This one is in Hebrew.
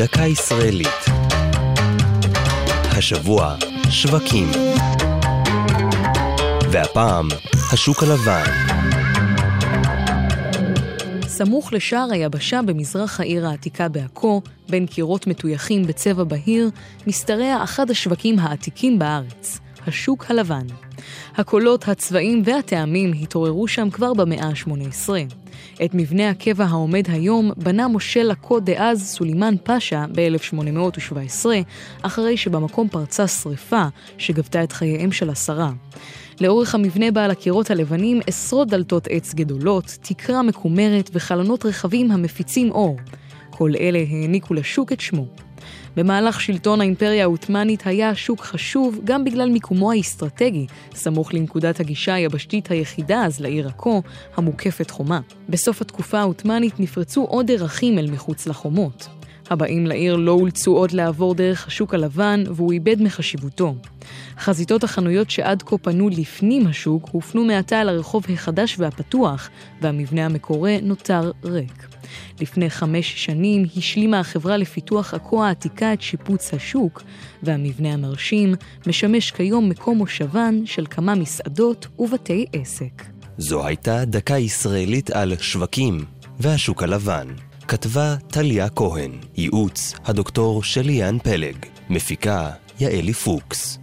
דקה ישראלית. השבוע, שווקים. והפעם, השוק הלבן. סמוך לשער היבשה במזרח העיר העתיקה בעכו, בין קירות מטויחים בצבע בהיר, משתרע אחד השווקים העתיקים בארץ, השוק הלבן. הקולות, הצבעים והטעמים התעוררו שם כבר במאה ה-18. את מבנה הקבע העומד היום בנה משה לקו דאז סולימאן פאשה ב-1817, אחרי שבמקום פרצה שרפה שגבתה את חייהם של עשרה. לאורך המבנה בעל הקירות הלבנים עשרות דלתות עץ גדולות, תקרה מקומרת וחלונות רחבים המפיצים אור. כל אלה העניקו לשוק את שמו. במהלך שלטון האימפריה העות'מאנית היה השוק חשוב גם בגלל מיקומו האסטרטגי, סמוך לנקודת הגישה היבשתית היחידה אז לעיר עכו, המוקפת חומה. בסוף התקופה העות'מאנית נפרצו עוד דרכים אל מחוץ לחומות. הבאים לעיר לא אולצו עוד לעבור דרך השוק הלבן, והוא איבד מחשיבותו. חזיתות החנויות שעד כה פנו לפנים השוק הופנו מעתה לרחוב החדש והפתוח, והמבנה המקורה נותר ריק. לפני חמש שנים השלימה החברה לפיתוח עכו העתיקה את שיפוץ השוק, והמבנה המרשים משמש כיום מקום מושבן של כמה מסעדות ובתי עסק. זו הייתה דקה ישראלית על שווקים והשוק הלבן. כתבה טליה כהן, ייעוץ הדוקטור שליאן פלג, מפיקה יעלי פוקס.